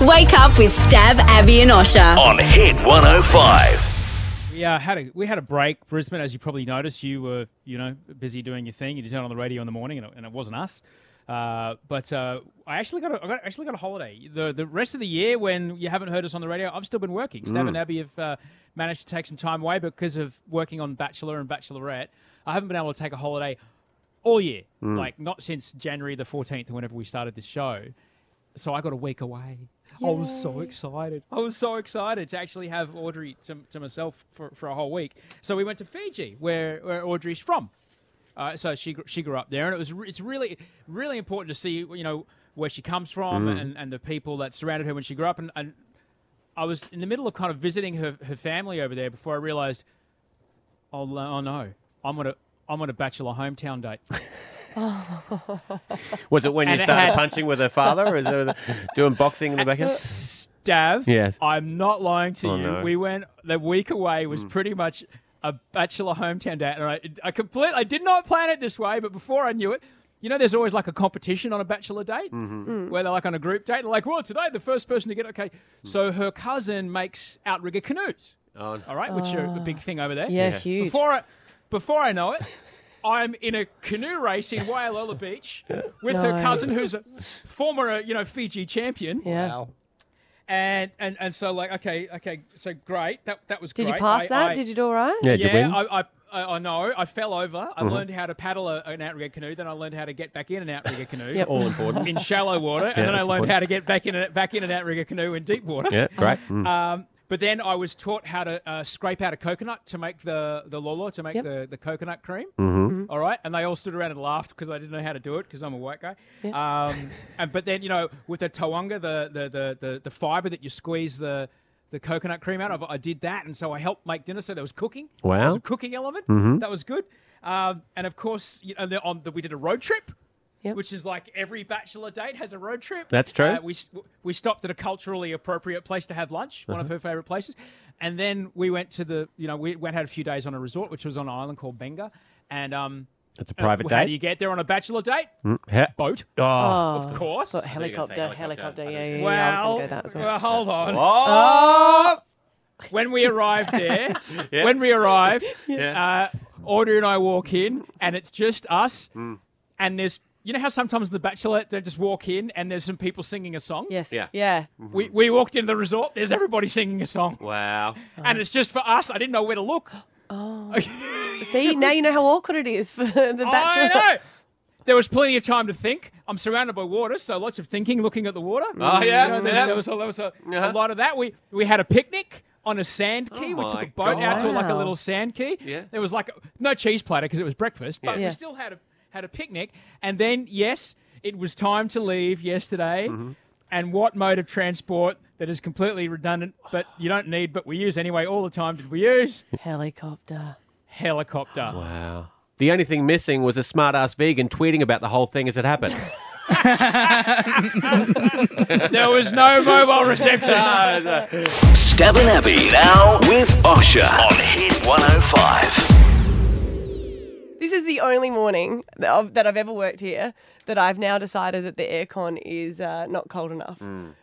Wake up with Stav, Abby, and Osher. on Hit 105. We uh, had a we had a break, Brisbane. As you probably noticed, you were you know busy doing your thing. You turned on the radio in the morning, and it, and it wasn't us. Uh, but uh, I actually got a, I got, actually got a holiday. The the rest of the year, when you haven't heard us on the radio, I've still been working. Stav and Abby have uh, managed to take some time away because of working on Bachelor and Bachelorette. I haven't been able to take a holiday all year, like not since January the fourteenth, whenever we started this show. So I got a week away. I was so excited. I was so excited to actually have Audrey to, to myself for, for a whole week. So we went to Fiji, where, where Audrey's from. Uh, so she she grew up there, and it was re- it's really really important to see you know where she comes from and, and the people that surrounded her when she grew up. And, and I was in the middle of kind of visiting her, her family over there before I realised, oh, oh no, I'm on a I'm on a bachelor hometown date. Was it when you And it started had- punching with her father, or is it doing boxing in the backyard? Stav, Yes. I'm not lying to Oh, you. no. Mm. We went the week away was pretty much a bachelor hometown date, and I, I complete. I did not plan it this way, but before I knew it, you know, there's always like a competition on a bachelor date Mm-hmm. where they're like on a group date. They're like, well, today the first person to get okay. Mm. So her cousin makes outrigger canoes. Oh, All right, which are a big thing over there. Yeah, Yeah. huge. Before I, before I know it, I'm in a canoe race in Waialola Beach with her cousin, who's a former, uh, you know, Fiji champion. yeah. And, and and so like okay okay so great that that was great. Did great. you pass I- that? I- Did you do all right? yeah, did you yeah win? I, I I I know I fell over. I learned how to paddle a, an outrigger canoe. Then I learned how to get back in an outrigger canoe. Yep. All important. In shallow water, yeah, and then I learned important. how to get back in a, back in an outrigger canoe in deep water. Yeah, great. Mm. Um, but then I was taught how to uh, scrape out a coconut to make the the lolo to make Yep. the, the coconut cream. Mm-hmm. All right, and they all stood around and laughed because I didn't know how to do it because I'm a white guy. Um, and but then you know with the tawanga, the the the the, the fiber that you squeeze the the coconut cream out of, I did that, and so I helped make dinner. So there was cooking. There was Wow. a cooking element. Mm-hmm. That was good. Um, and of course, you know, on the, we did a road trip. Yep. Which is like every bachelor date has a road trip. That's true. Uh, we we stopped at a culturally appropriate place to have lunch, one Uh-huh. of her favorite places, and then we went to the you know we went had a few days on a resort, which was on an island called Benga, and um. It's a uh, private How date. do you get there on a bachelor date? Yeah. Boat, Oh. of course. Thought you were gonna say helicopter, helicopter. helicopter. I Yeah, yeah, well, yeah. I was going to go that as well. well, hold on. Oh! When we arrived there, when we arrived, Yeah. uh, Audrey and I walk in, and it's just us, Mm. and there's you know how sometimes in the Bachelor they just walk in and there's some people singing a song. Yes. Yeah. Yeah. We, we walked into the resort. There's everybody singing a song, Wow. and it's just for us. I didn't know where to look. Oh. See, now you know how awkward it is for the I bachelor. know. There was plenty of time to think. I'm surrounded by water, so lots of thinking, looking at the water. Oh, yeah, You know, there, yeah. there was, a, there was a, Uh-huh. a lot of that. We we had a picnic on a sand key. we Oh took a boat out to like a little sand key. Yeah. There was like a, no cheese platter because it was breakfast, but Yeah. we still had a had a picnic. And then yes, it was time to leave yesterday. Mm-hmm. And what mode of transport that is completely redundant, but you don't need, but we use anyway all the time? Did we use Helicopter. helicopter? Wow. The only thing missing was a smart ass vegan tweeting about the whole thing as it happened. There was no mobile reception. Stav and Abby now with Osher on Hit 105. This is the only morning that I've, that I've ever worked here that I've now decided that the aircon is uh, not cold enough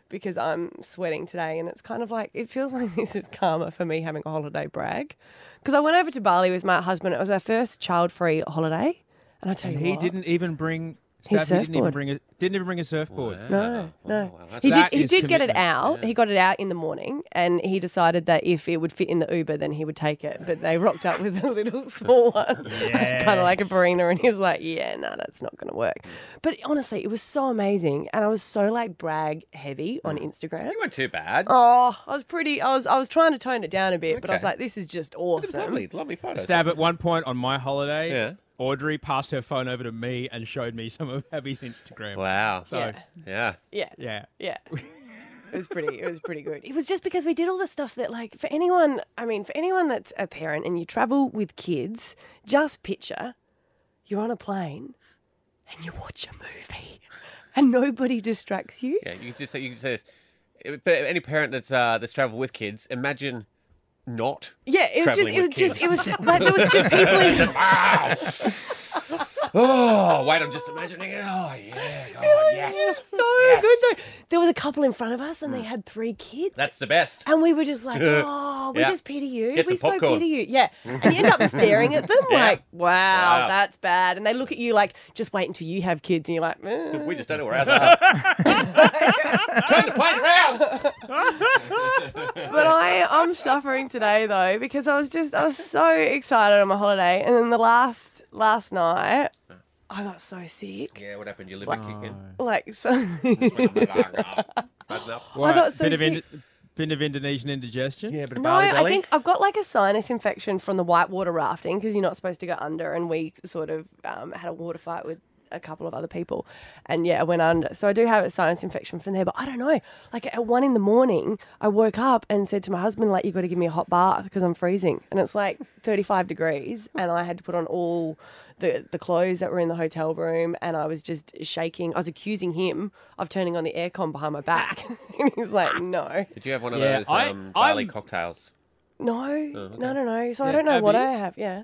because I'm sweating today. And it's kind of like, it feels like this is karma for me having a holiday brag. Because I went over to Bali with my husband. It was our first child free holiday. And I tell you He what, didn't even bring. His Stav, he didn't even bring a didn't even bring a surfboard. No, no. Oh, wow, he did. That He is did get it commitment. out. He got it out in the morning, and he decided that if it would fit in the Uber, then he would take it. But they rocked up with a little small one, kind of like a Barina, and he was like, "Yeah, no, that's not going to work." But honestly, it was so amazing, and I was so like brag heavy on hmm. Instagram. You weren't too bad. Oh, I was pretty. I was. I was trying to tone it down a bit, but I was Okay. like, "This is just It was awesome." lovely, lovely photos. Stav at one point on my holiday. Yeah. Audrey passed her phone over to me and showed me some of Abby's Instagram. Wow. So Yeah. Yeah. Yeah. yeah. Yeah. It was pretty. It was pretty good. It was just because we did all the stuff that, like, for anyone. I mean, for anyone that's a parent and you travel with kids, just picture you're on a plane and you watch a movie, and nobody distracts you. Yeah. You could just say you could say this. If- For any parent that's uh, that's traveled with kids, imagine not. Yeah, it was just. It was just. kids. It was like there was just people in. oh, wait, I'm just imagining it. Oh, yeah. God, yes. So Yes. good though. There was a couple in front of us and they had three kids. That's the best. and we were just like, oh, we Yeah. just pity you. Get we so popcorn. pity you. Yeah. And you end up staring at them Yeah. like, wow, Wow. that's bad. And they look at you like, just wait until you have kids. And you're like, eh. We just don't know where ours are. Turn the plane around. But I, I'm suffering today though because I was just, I was so excited on my holiday. And then the last, last night, I got so sick. Yeah, what happened? Your liver Oh. kicking? Like, so. I got so bit of sick. Ind- bit of Indonesian indigestion. Yeah, but No, I think I've got like a sinus infection from the whitewater rafting because you're not supposed to go under, and we sort of um, had a water fight with a couple of other people, and yeah, I went under. So I do have a sinus infection from there, but I don't know. Like at one in the morning, I woke up and said to my husband, "Like you got to give me a hot bath because I'm freezing," and it's like 35 degrees, and I had to put on all. The, the clothes that were in the hotel room and I was just shaking. I was accusing him of turning on the aircon behind my back. and he's like, no. Did you have one of Yeah, those I- um, barley I'm- cocktails? No, Oh, no, no, no. So I don't know what Abby- I have. Yeah.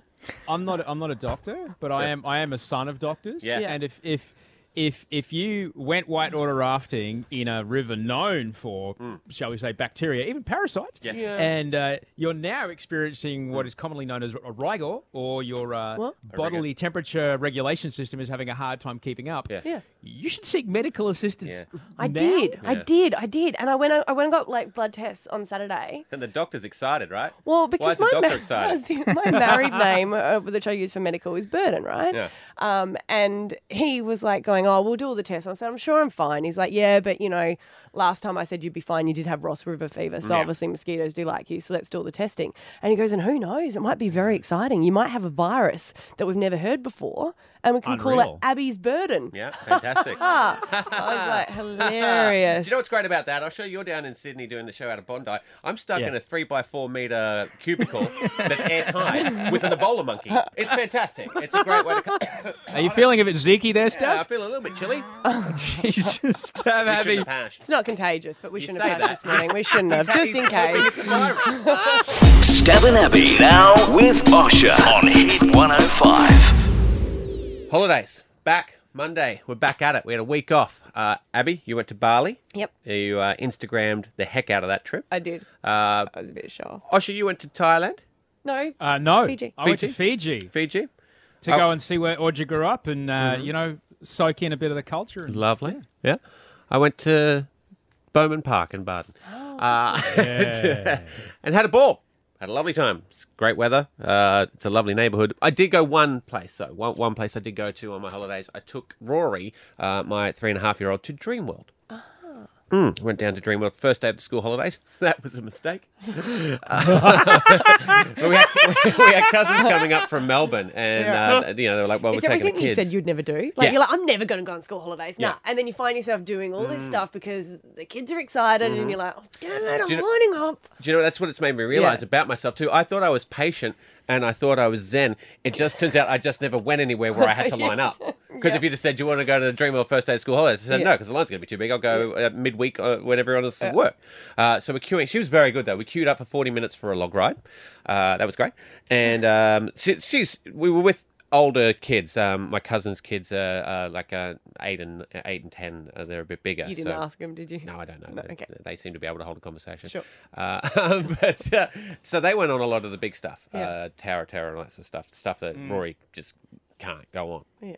I'm not. I'm not a doctor, but I am. I am a son of doctors. Yes. Yeah. And if if if if you went whitewater rafting in a river known for, shall we say, bacteria, even parasites, Yeah. Yeah. and uh, you're now experiencing what is commonly known as a rigor, or your uh, What? bodily temperature regulation system is having a hard time keeping up. Yeah. Yeah. You should seek medical assistance. Yeah. I now. did. I did. I did. And I went. I went and got like blood tests on Saturday. And the doctor's excited, right? Well, Why because is the my, doctor ma- excited? my married name, uh, which I use for medical, is Burden, right? Yeah. Um, and he was like going, "Oh, we'll do all the tests." I said, "I'm sure I'm fine." He's like, "Yeah, but you know, last time I said you'd be fine, you did have Ross River fever, so Yeah. obviously mosquitoes do like you. So let's do all the testing." And he goes, "And who knows? It might be very exciting. You might have a virus that we've never heard before, and we can call it Abby's Burden." Yeah, fantastic. I was like, hilarious. Do you know what's great about that? I'll show you. You're down in Sydney doing the show out of Bondi. I'm stuck Yeah. in a three by four meter cubicle that's airtight with an Ebola monkey. It's fantastic. It's a great way to. Co- Are you feeling a bit zeeky there, yeah, I feel a little bit chilly. Oh, Jesus, Steph, Abby. shouldn't have pashed. It's not contagious, but we You shouldn't say have that. passed this morning. We shouldn't have, just in case. It's a virus. Stav and Abby now with Osher on Hit 105. Holidays back Monday. We're back at it. We had a week off. Uh, Abby, you went to Bali. Yep, You uh, Instagrammed the heck out of that trip. I did. Uh, I was a bit shy. Osher, you went to Thailand, No, Uh, no, Fiji. I went to Fiji? Fiji Fiji. to Oh. go and see where Audrey grew up and uh, you know soak in a bit of the culture. And, Lovely. Yeah. I went to Bowman Park in Bardon. Uh, Yeah. and had a ball. Had a lovely time. It's great weather. Uh, it's a lovely neighbourhood. I did go one place though. One, one place I did go to on my holidays. I took Rory, uh, my three and a half year old, to Dreamworld. Mm, went down to Dreamworld first day of the school holidays. That was a mistake. Uh, we, had, we had cousins coming up from Melbourne, and uh, you know they were like, "Well, it's we're taking the everything you said you'd never do. Like Yeah. you're like, I'm never going to go on school holidays. Nah. Yeah. Mm. And then you find yourself doing all this stuff because the kids are excited, and you're like, oh, damn it, I'm Mm-hmm. you know- lining up. Do you know that's what it's made me realize Yeah. about myself too? I thought I was patient and I thought I was zen. It just turns out I just never went anywhere where I had to line up. Because if you just said, "Do you want to go to the Dreamworld first day of school holidays?" I said, Yeah. "No, because the line's going to be too big. I'll go uh, midweek uh, when everyone else is at work." Uh, so we're queuing. She was very good though. We queued up for forty minutes for a log ride. Uh, that was great. And um, she, she's we were with older kids. Um, my cousin's kids are uh, like uh, eight and eight and ten. Uh, they're a bit bigger. You didn't so- ask them, did you? no, I don't know. No, They- okay. They seem to be able to hold a conversation. Sure. Uh, but uh, so they went on a lot of the big stuff, Yeah. uh, Tower Terror and all that sort of stuff, stuff that Rory just can't go on. Yeah.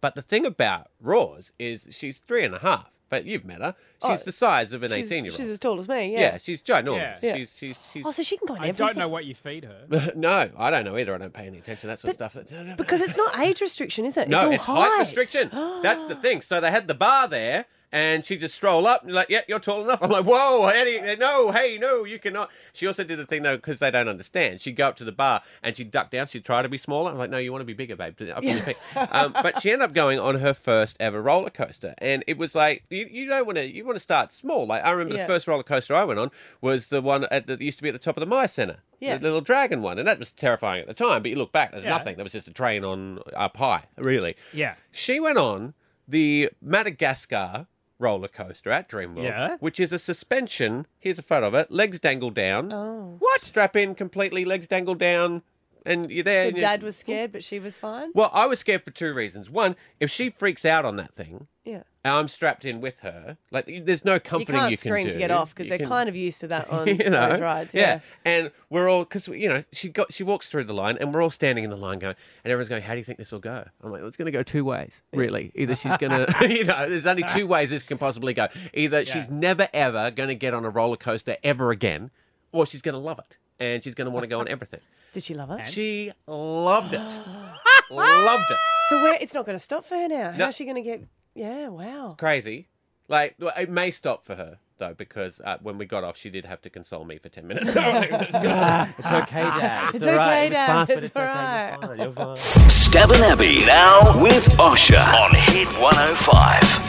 But the thing about Roars is she's three and a half. But you've met her. Oh, she's Oh, the size of an She's, eighteen-year-old. she's as tall as me. yeah. Yeah. she's ginormous. Yeah. She's she's she's. Oh, so she can go on I everything. don't know what you feed her. no, I don't know either. I don't pay any attention to that sort of stuff. That's- Because it's not age restriction, is it? No, all it's height height restriction. That's the thing. So they had the bar there, and she just strolled up and like, yeah, you're tall enough. I'm like, whoa, Eddie, no, hey, no, you cannot. She also did the thing though because they don't understand. She'd go up to the bar and she'd duck down. She'd try to be smaller. I'm like, no, you want to be bigger, babe. Up in your. Um, but she ended up going on her first ever roller coaster, and it was like you, you don't want to you want to start small. Like I remember Yeah. the first roller coaster I went on was the one at, that used to be at the top of the Myer Center. Yeah. The little dragon one, and that was terrifying at the time. But you look back, there's Yeah. nothing. That was just a train on up high, really. Yeah. She went on the Madagascar roller coaster at Dreamworld, Yeah. which is a suspension. Here's a photo of it. Legs dangle down. Oh. What? Strap in completely, legs dangle down. And you're there. So and you- dad was scared, but she was fine. Well, I was scared for two reasons. One, if she freaks out on that thing, Yeah. and I'm strapped in with her, like there's no comforting You can't you can scream do. to get off because they're can- kind of used to that on you know, those rides. Yeah. And we're all because you know she got she walks through the line, and we're all standing in the line going, and everyone's going, "How do you think this will go?" I'm like, well, "It's going to go two ways, really. Either she's going to, you know, there's only two ways this can possibly go. Either she's never ever going to get on a roller coaster ever again, or she's going to love it, and she's going to want to go on everything. Did she love it? She loved it, loved it. So where it's not going to stop for her now. No. How's she going to get? Yeah. Wow. Crazy. Like well, it may stop for her though because uh, when we got off, she did have to console me for ten minutes. So it It's okay, Dad. It's all right. okay, It was Dad. fast, but It's it's okay. all You're fine. You're fine. Stav and Abby now with Osher on Hit 105.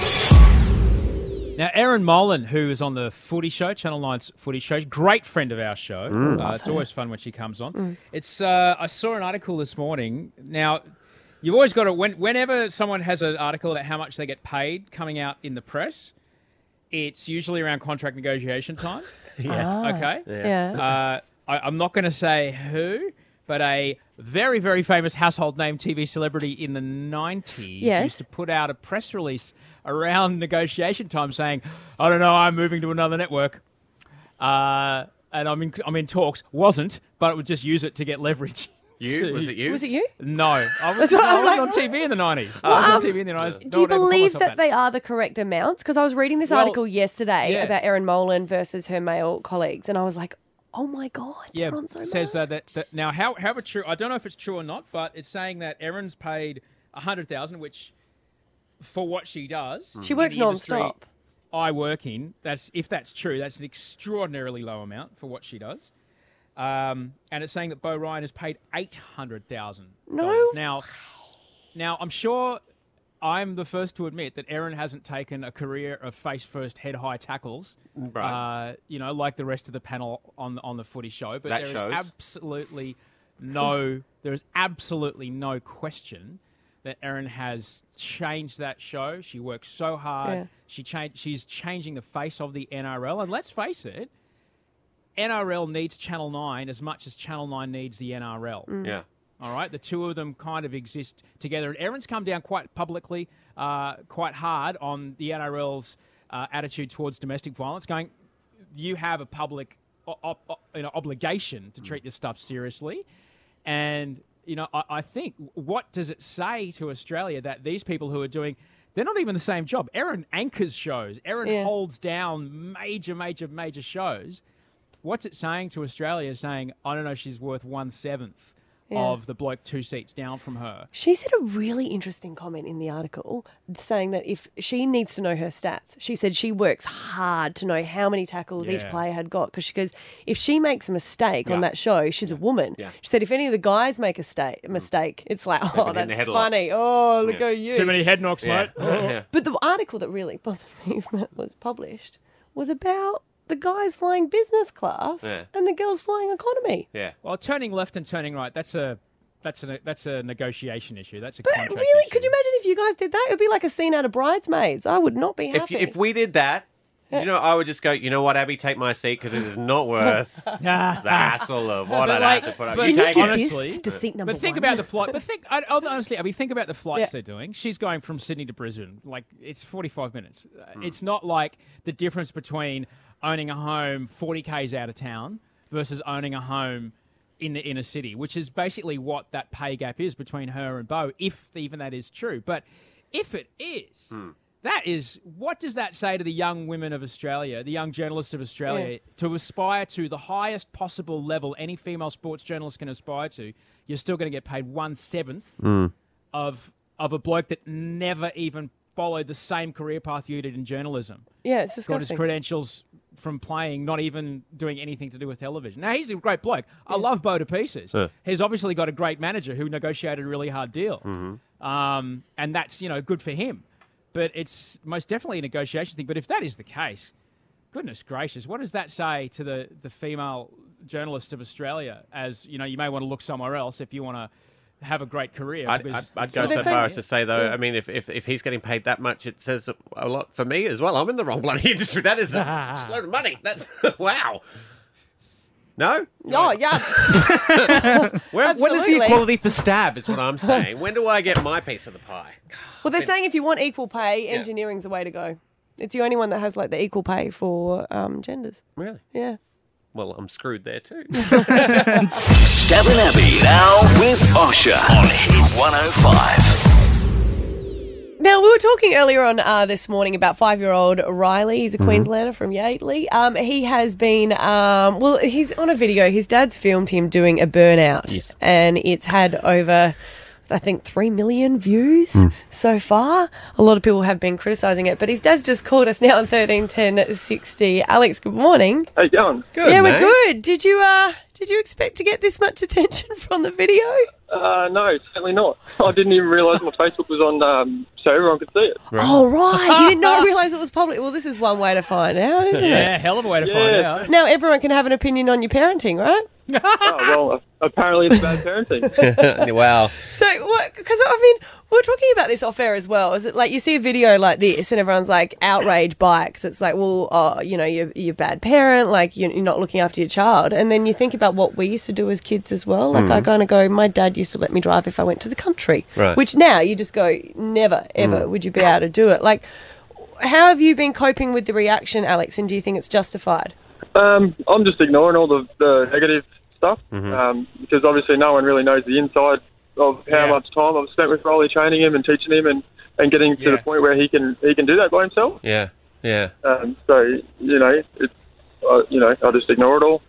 Now, Erin Molan, who is on the Footy Show, Channel 9's Footy Show, great friend of our show. uh, it's always fun when she comes on. It's uh, I saw an article this morning. Now, you've always got to when, whenever someone has an article about how much they get paid coming out in the press, it's usually around contract negotiation time. Yes. Okay. Yeah. Uh, I, I'm not going to say who, but a very, very famous household name TV celebrity in the 90s Yes. used to put out a press release around negotiation time saying, I don't know, I'm moving to another network. Uh, and I'm in, I'm in talks. Wasn't, but it would just use it to get leverage. you to- was it you? Was it you? No, I was, That's I was like, on TV in the 90s. I was on TV in the 90s. Do you believe that they are the correct amounts? Because I was reading this Well, article yesterday yeah. about Erin Molan versus her male colleagues, and I was like, oh my god, Yeah, so says uh, that, that now how however true I don't know if it's true or not, but it's saying that Erin's paid a hundred thousand, which for what she does, She works non-stop. I work in. That's if that's true, that's an extraordinarily low amount for what she does. Um, and it's saying that Beau Ryan has paid eight hundred thousand No. Now, now I'm sure I'm the first to admit that Erin hasn't taken a career of face first, head high tackles. Right. Uh, you know, like the rest of the panel on on the Footy Show. But That there is shows. absolutely no, there is absolutely no question that Erin has changed that show. She works so hard. Yeah. She changed. She's changing the face of the NRL. And let's face it, NRL needs Channel Nine as much as Channel Nine needs the NRL. yeah. All right, the two of them kind of exist together. And Erin's come down quite publicly, uh, quite hard on the NRL's uh, attitude towards domestic violence, going, "You have a public o- op- o- you know, obligation to treat this stuff seriously." And you know, I, I think what does it say to Australia that these people who are doing they're not even the same job. Erin anchors shows. Erin Yeah. holds down major, major, major shows. What's it saying to Australia? Saying, I don't know, she's worth one seventh Yeah. of the bloke two seats down from her. She said a really interesting comment in the article saying that if she needs to know her stats, she said she works hard to know how many tackles each player had got because she goes, if she makes a mistake on that show, she's a woman. Yeah. She said if any of the guys make a sta- a mistake, it's like, oh, hitting the that's head a lot. funny. Oh, look Yeah. at you. Too many head knocks, Yeah. mate. yeah. But the article that really bothered me that was published was about the guys flying business class Yeah. and the girls flying economy. Yeah. Well, turning left and turning right, that's a that's a that's a negotiation issue. That's a But contract really, issue. could you imagine if you guys did that? It would be like a scene out of Bridesmaids. I would not be If, happy. you, if we did that, you know, I would just go, you know what, Abby, take my seat because it is not worth the hassle of what But I'd like- have to put up. but You you take it. this honestly- to seat number But think one. about the flight. But think I, I- honestly, I mean, think about the flights Yeah. they're doing. She's going from Sydney to Brisbane. Like it's forty-five minutes. Hmm. It's not like the difference between owning a home forty k's out of town versus owning a home in the inner city, which is basically what that pay gap is between her and Beau, if even that is true. But if it is, Hmm. that is what does that say to the young women of Australia, the young journalists of Australia, Yeah. to aspire to the highest possible level any female sports journalist can aspire to? You're still going to get paid one seventh of of a bloke that never even followed the same career path you did in journalism. yeah, it's Got his credentials from playing, not even doing anything to do with television. Now he's a great bloke. I love Beau to pieces. He's obviously got a great manager who negotiated a really hard deal, um, and that's you know good for him. But it's most definitely a negotiation thing. But if that is the case, goodness gracious, what does that say to the the female journalists of Australia? As you know, you may want to look somewhere else if you want to have a great career. I'd, I'd, I'd go so far as to say, though, I mean, if, if, if he's getting paid that much, it says a lot for me as well. I'm in the wrong bloody industry. That is a load of money. That's wow. No? Oh yeah. When, when is the equality for Stav, is what I'm saying. when do I get my piece of the pie? Well, they're saying if you want equal pay, engineering's the way to go. It's the only one that has like the equal pay for um, genders. Really? Yeah. Well, I'm screwed there too. Stav and Abby now with Osher on Hit 105. Now we were talking earlier on uh, this morning about five-year-old Riley. He's a Mm-hmm. Queenslander from Yateley. Um, he has been um, well. He's on a video. His dad's filmed him doing a burnout, Yes. and it's had over. I think three million views Hmm. so far. A lot of people have been criticising it, but his dad's just called us now on thirteen ten sixty. Alex, good morning. How you going? Good, yeah, mate. we're good. Did you uh did you expect to get this much attention from the video? Uh, no, certainly not. I didn't even realise my Facebook was on um, so everyone could see it. Oh right, you did not realise it was public. Well, this is one way to find out, isn't it? Yeah, hell of a way to find out. Now everyone can have an opinion on your parenting, right? Oh, well, apparently it's bad parenting. wow. So, what? Because I mean, we are talking about this off air as well. Is it like you see a video like this and everyone's like outrage bikes? It's like, well, oh, you know, you're you're a bad parent. Like you're, you're not looking after your child. And then you think about what we used to do as kids as well. Like I kind of go, my dad used to let me drive if I went to the country. Right. Which now you just go, never ever would you be able to do it. Like, how have you been coping with the reaction, Alex? And do you think it's justified? um, I'm just ignoring all the, the negative stuff um, because obviously no one really knows the inside of how Yeah. much time I've spent with Riley training him and teaching him and, and getting to Yeah. the point where he can he can do that by himself. Yeah. Yeah. Um, so you know, it's uh, you know, I just ignore it all.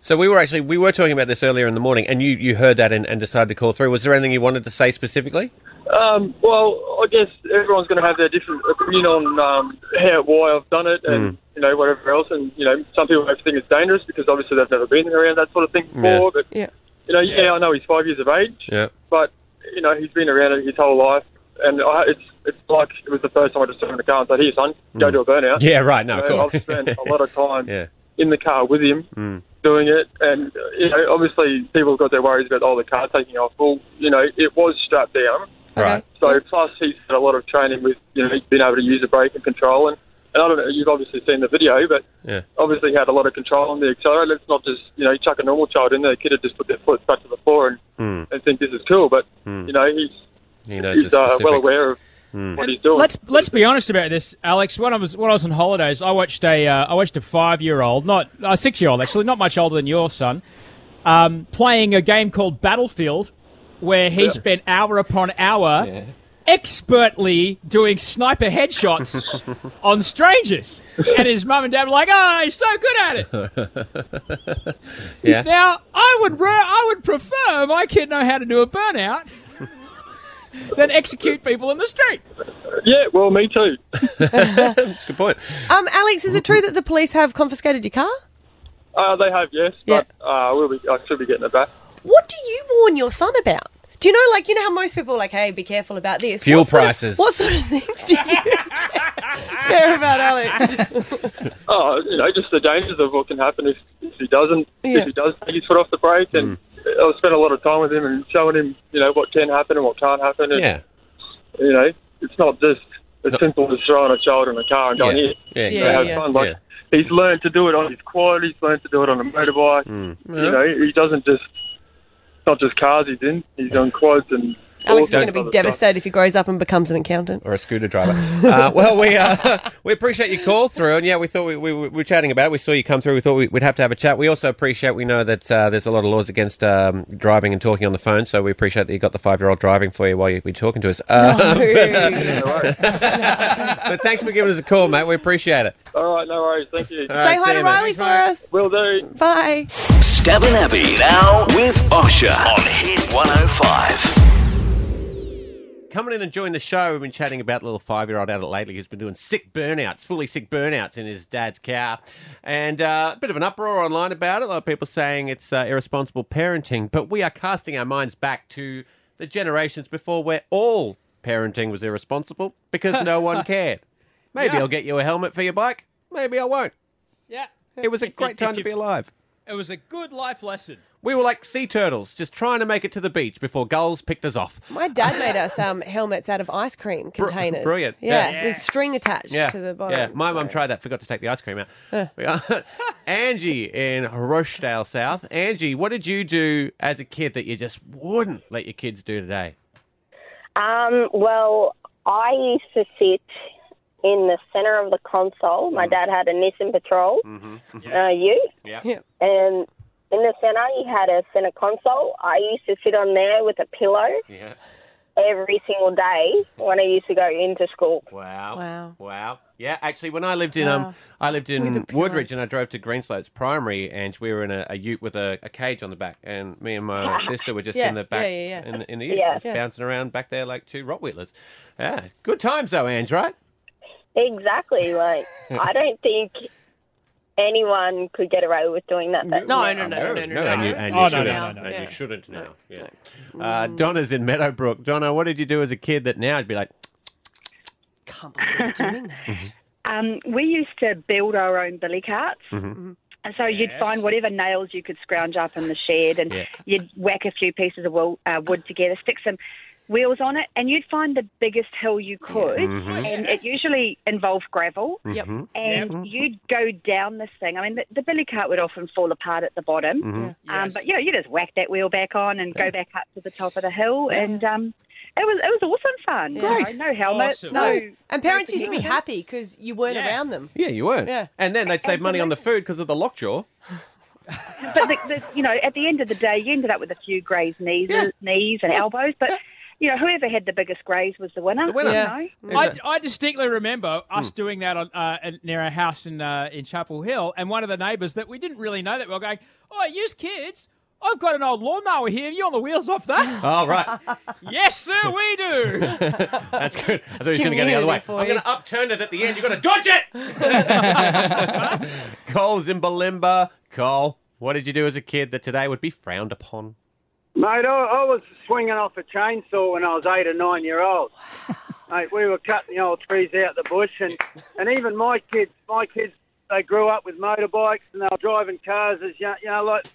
So we were actually we were talking about this earlier in the morning, and you, you heard that and, and decided to call through. Was there anything you wanted to say specifically? Um, well, I guess everyone's going to have their different opinion on um, how why I've done it, and you know whatever else. And you know, some people may think it's dangerous because obviously they've never been around that sort of thing before. But Yeah. you know, yeah, I know he's five years of age, Yeah. but you know he's been around it his whole life, and I, it's it's like it was the first time I just took him in the car and said, "Here, son, go do a burnout." Yeah. Right. No. You Of know, course. I've spent a lot of time yeah. in the car with him doing it, and you know, obviously people have got their worries about oh the car taking off. Well, you know, it was strapped down. Right. So plus he's had a lot of training with you know being able to use the brake and control and. And I don't know, you've obviously seen the video, but Yeah. obviously he had a lot of control on the accelerator. It's not just, you know, you chuck a normal child in there, the kid would just put their foot back to the floor and, Hmm. and think this is cool. But, you know, he's, He knows he's uh, well aware of what he's doing. Let's let's be honest about this, Alex. When I was when I was on holidays, I watched a uh, I watched a five year old, not a six year old actually, not much older than your son, um, playing a game called Battlefield, where he spent hour upon hour expertly doing sniper headshots on strangers, and his mum and dad were like, "Oh, he's so good at it." Yeah. Now, I would re- I would prefer my kid know how to do a burnout than execute people in the street. Yeah, well, me too. That's a good point. Um, Alex, is it true that the police have confiscated your car? Uh, they have, yes, Yeah. but uh, we'll be, I should be getting it back. What do you warn your son about? Do you know, like, you know how most people are like, hey, be careful about this? Fuel What sort of- prices. what sort of things do you care about, Alex? Oh, you know, just the dangers of what can happen if, if he doesn't, Yeah. if he does take his foot off the brake. And I've spent a lot of time with him and showing him, you know, what can happen and what can't happen. And, Yeah. you know, it's not just as simple as throwing a child in a car and going, Yeah. here, Yeah. Yeah, so have yeah. fun. Like, Yeah. he's learned to do it on his quad, he's learned to do it on a motorbike. Mm. You know, he doesn't just, it's not just cars he's in, he's on quads and. All Alex is going to be of other stuff. devastated if he grows up and becomes an accountant. or a scooter driver. uh, well, we uh, we appreciate your call through, and yeah, we thought we, we, we were chatting about it. We saw you come through. We thought we, we'd have to have a chat. We also appreciate. We know that uh, there's a lot of laws against um, driving and talking on the phone, so we appreciate that you got the five year old driving for you while you were talking to us. Uh, Yeah, no worries. but thanks for giving us a call, mate. We appreciate it. All right, no worries. Thank you. All Say right, hi see to you, mate. Riley for us. Will do. Bye. Stav and Abby now with Osher on Hit 105. Coming in and joining the show, we've been chatting about little five-year-old out at lately who's been doing sick burnouts, fully sick burnouts in his dad's car, and uh, a bit of an uproar online about it. A lot of people saying it's uh, irresponsible parenting, but we are casting our minds back to the generations before where all parenting was irresponsible because no one cared. Maybe Yeah. I'll get you a helmet for your bike. Maybe I won't. Yeah. It was a If great if time to be alive. It was a good life lesson. We were like sea turtles, just trying to make it to the beach before gulls picked us off. My dad made us um, helmets out of ice cream containers. brilliant. Yeah, Yeah. with string attached Yeah, to the bottom. yeah. My mum so- tried that. Forgot to take the ice cream out. Angie in Rochedale South. Angie, what did you do as a kid that you just wouldn't let your kids do today? Um, well, I used to sit in the center of the console. My dad had a Nissan Patrol uh, Ute, Yeah. Yeah. and in the center he had a center console. I used to sit on there with a pillow Yeah. every single day when I used to go into school. Wow. Wow. Wow. Yeah, actually, when I lived in Wow. um, I lived in. Woodridge and I drove to Greenslopes Primary, and we were in a, a Ute with a, a cage on the back, and me and my sister were just Yeah, in the back yeah, yeah, yeah. in, the- in the Ute, Yeah. just Yeah. bouncing around back there like two Rottweilers. Yeah, good times though, Ange, right? Exactly. Like I don't think anyone could get away with doing that. But No, yeah. no, no, no, no, no. and you, and Oh, you no, shouldn't. no, no, no, And you shouldn't now. Yeah. Uh, Donna's in Meadowbrook. Donna, what did you do as a kid that now would be like, Can't believe you're doing that. Um, we used to build our own billy carts. Mm-hmm. And so you'd Yes. find whatever nails you could scrounge up in the shed, and Yeah. you'd whack a few pieces of wool, uh, wood together, stick some wheels on it, and you'd find the biggest hill you could. Mm-hmm. And it usually involved gravel. Yep. And you'd go down this thing. I mean, the, the billy cart would often fall apart at the bottom. Mm-hmm. Um, Yes. but you know, you just whack that wheel back on and go back up to the top of the hill, and um, it was it was awesome fun. you Great. know, no helmet, Awesome. no. No. And parents used to be happy because you weren't Yeah. around them. yeah, you weren't. Yeah. And then they'd save money on the food because of the lockjaw. But the, the, you know, at the end of the day, you ended up with a few grazed knees, knees and elbows. But you know, whoever had the biggest graze was the winner. The winner. You Yeah. know? I, I distinctly remember us doing that on, uh, near our house in uh, in Chapel Hill, and one of the neighbours that we didn't really know that well going, "Oh, use kids, I've got an old lawnmower here. You on the wheels off that?" Oh, right. yes, sir, we do. That's good. I thought he was going to go the other way. community I'm going to upturn it at the end. You've got to dodge it. Cole's in Bulimba. Cole, what did you do as a kid that today would be frowned upon? Mate, I, I was swinging off a chainsaw when I was eight or nine year old. Mate, we were cutting the old trees out the bush, and, and even my kids, my kids, they grew up with motorbikes and they were driving cars as young, you know, like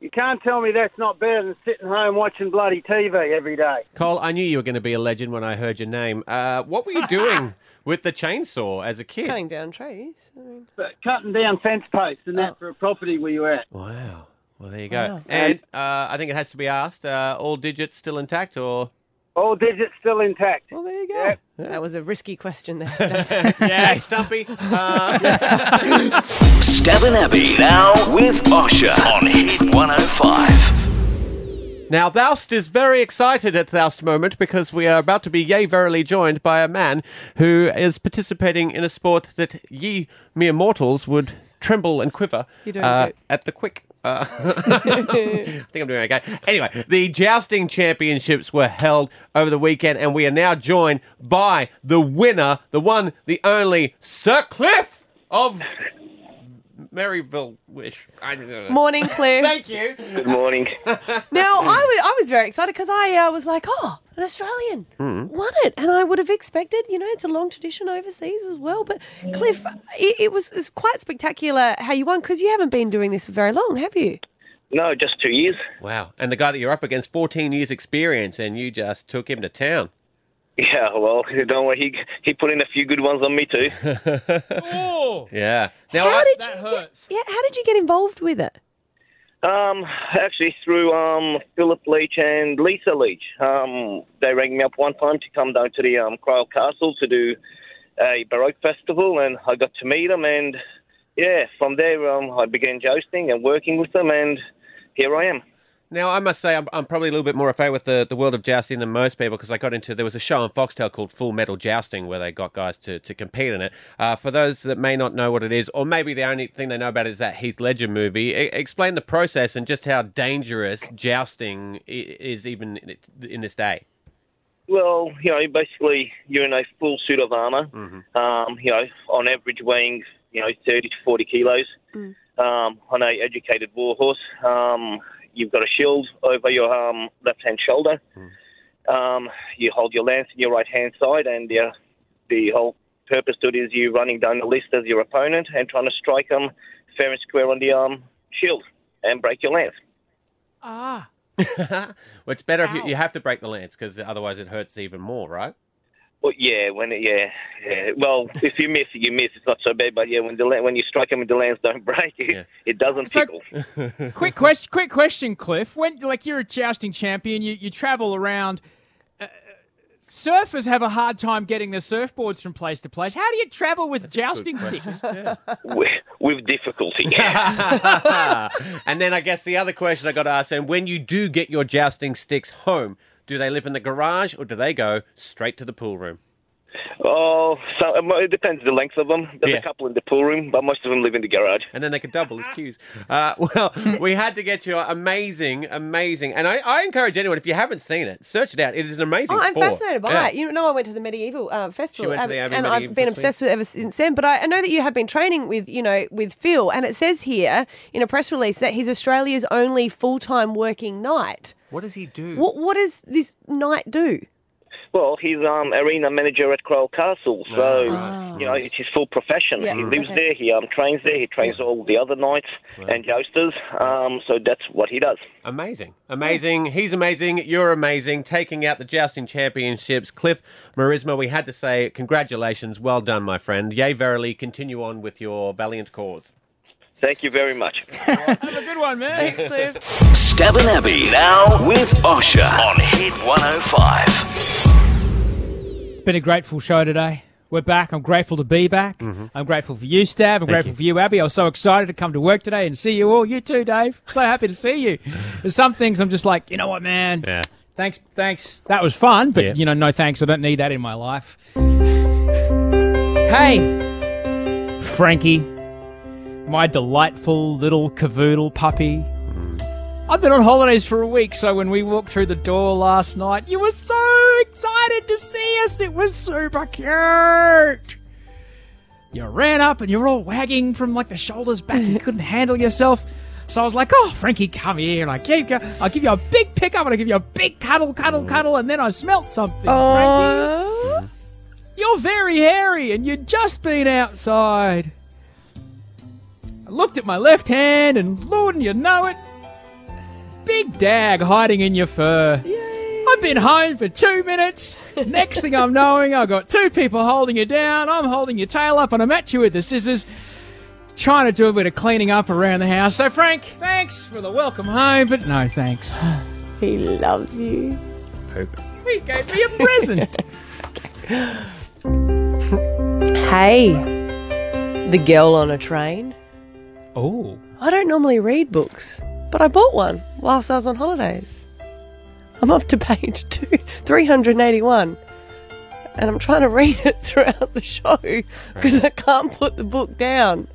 you can't tell me that's not better than sitting home watching bloody TV every day. Cole, I knew you were going to be a legend when I heard your name. Uh, what were you doing with the chainsaw as a kid? Cutting down trees. I mean, But cutting down fence posts and that Oh. for a property we were at. Wow. Well, there you go. Wow. And uh, I think it has to be asked: uh, all digits still intact, or? All digits still intact. Well, there you go. Yeah. that was a risky question there, Steph. Yeah, Stumpy. Uh, Stav Abby now with Osher on Hit 105. Now, Thoust is very excited at Thoust moment because we are about to be yea verily joined by a man who is participating in a sport that ye mere mortals would tremble and quiver uh, at the quick. Uh, I think I'm doing okay. Anyway, the jousting championships were held over the weekend, and we are now joined by the winner, the one, the only Sir Cliff of Maryville Wish. I don't know. Morning, Cliff. Thank you. Good morning. Now, I was, I was very excited because I uh, was like, oh, an Australian won it. And I would have expected, you know, it's a long tradition overseas as well. But, Cliff, it, it, was, it was quite spectacular how you won because you haven't been doing this for very long, have you? no, just two years. Wow. And the guy that you're up against, 14 years experience, and you just took him to town. Yeah, well, don't worry. He he put in a few good ones on me too. oh, Yeah. Now, how I, did that you hurts. Get, yeah, how did you get involved with it? Um, actually through um Philip Leach and Lisa Leach. Um, they rang me up one time to come down to the um Kryal Castle to do a Baroque festival, and I got to meet them. And yeah, from there um, I began jousting and working with them, and here I am. Now I must say, I'm, I'm probably a little bit more afraid with the, the world of jousting than most people because I got into there was a show on Foxtel called Full Metal Jousting where they got guys to, to compete in it. Uh, for those that may not know what it is, or maybe the only thing they know about it is that Heath Ledger movie, e- explain the process and just how dangerous jousting is even in- in this day. Well, you know, basically you're in a full suit of armor. Um, you know, on average weighing you know 30 to 40 kilos. Um, on a educated warhorse. um, you've got a shield over your um, left hand shoulder. Um, you hold your lance in your right hand side, and uh, the whole purpose to it is you running down the list as your opponent and trying to strike them fair and square on the um, shield and break your lance. Ah, well, it's better if you, you have to break the lance because otherwise it hurts even more, right? Well, yeah, when it, yeah, yeah. Well, if you miss, it, you miss. It's not so bad, but yeah, when the when you strike them and the lands don't break, it, it doesn't So- tickle. quick question, quick question, Cliff. When like you're a jousting champion, you, you travel around. Uh, surfers have a hard time getting their surfboards from place to place. How do you travel with jousting sticks? with, with difficulty. and then I guess the other question I got to ask then when you do get your jousting sticks home, do they live in the garage or do they go straight to the pool room? Oh, so um, it depends the length of them. There's Yeah. a couple in the pool room, but most of them live in the garage. And then they can double as cues. Uh, well, we had to get you amazing, amazing. And I, I encourage anyone, if you haven't seen it, search it out. It is an amazing Oh, I'm sport. fascinated by Yeah. it. You know, I went to the medieval uh, festival, went to um, the Abbey and Medieval I've been Festival. obsessed with it ever since then. But I, I know that you have been training with, you know, with Phil, and it says here in a press release that he's Australia's only full-time working knight. What does he do? What What does this knight do? Well, he's um, arena manager at Kryal Castle, so you know it's his full profession. Yeah, he lives okay. there. He um, trains there. He trains all the other knights and jousters. Um, so that's what he does. Amazing. Amazing. He's amazing. You're amazing. Taking out the jousting championships. Cliff Marisma, we had to say congratulations. Well done, my friend. Yay, verily, continue on with your valiant cause. Thank you very much. Have a good one, man. Thanks, Cliff. Stab and Abby now with Osher on Hit 105. Been a grateful show today. We're back. I'm grateful to be back. Mm-hmm. I'm grateful for you, Stav. I'm grateful for you, Abby. I was so excited to come to work today and see you all. You too, Dave. So happy to see you. There's some things I'm just like, you know what, man? Yeah. Thanks, thanks. That was fun, but Yeah. you know, no thanks. I don't need that in my life. Hey, Frankie, my delightful little cavoodle puppy. I've been on holidays for a week, so when we walked through the door last night, you were so excited to see us. It was super cute. You ran up and you were all wagging from like the shoulders back. You couldn't handle yourself. So I was like, "Oh, Frankie, come here!" And I gave you, I'll give you a big pickup and I give you a big cuddle, cuddle, oh. cuddle, and then I smelt something. Frankie, you're very hairy, and you'd just been outside. I looked at my left hand, and Lord, you know it, big dag hiding in your fur. Yay. I've been home for two minutes. Next thing I'm knowing, I've got two people holding you down. I'm holding your tail up, and I'm at you with the scissors, trying to do a bit of cleaning up around the house. So, Frank, thanks for the welcome home, but no thanks. He loves you. Poop. We gave me a present. Hey, the girl on a train. oh. I don't normally read books, but I bought one whilst I was on holidays. I'm up to page two, 381, and I'm trying to read it throughout the show because I can't put the book down.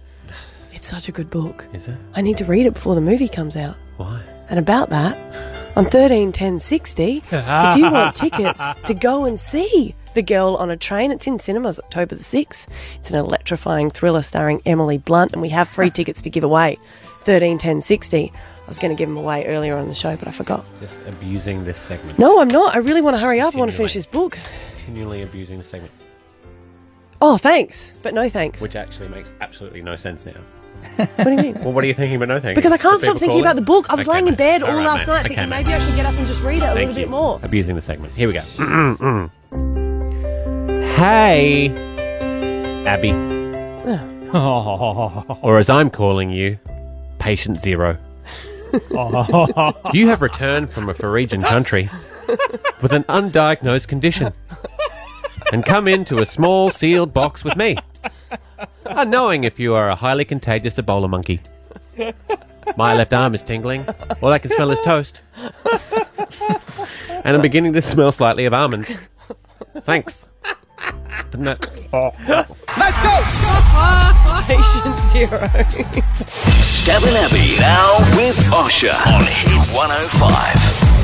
It's such a good book. Is it? I need to read it before the movie comes out. Why? And about that, on 131060, if you want tickets to go and see The Girl on a Train, it's in cinemas October the 6th. It's an electrifying thriller starring Emily Blunt, and we have free tickets to give away. 131060. I was going to give them away earlier on the show, but I forgot. Just abusing this segment. No, I'm not. I really want to hurry up. I want to finish this book. Continually abusing the segment, Oh, thanks, but no thanks. which actually makes absolutely no sense now. What do you mean? Well, what are you thinking but no thanks? Because I can't stop thinking about it? the book. I was Okay, laying in bed all right, last mate. night Okay, thinking mate. maybe I should get up and just read it a little you. bit more. Abusing the segment. Here we go. hey, Abby, or as I'm calling you, Patient Zero. you have returned from a Fijian country with an undiagnosed condition and come into a small sealed box with me, unknowing if you are a highly contagious Ebola monkey. My left arm is tingling. All I can smell is toast. and I'm beginning to smell slightly of almonds. Thanks. But go! Patient zero. Stav and Abby now with Osher on Hit 105.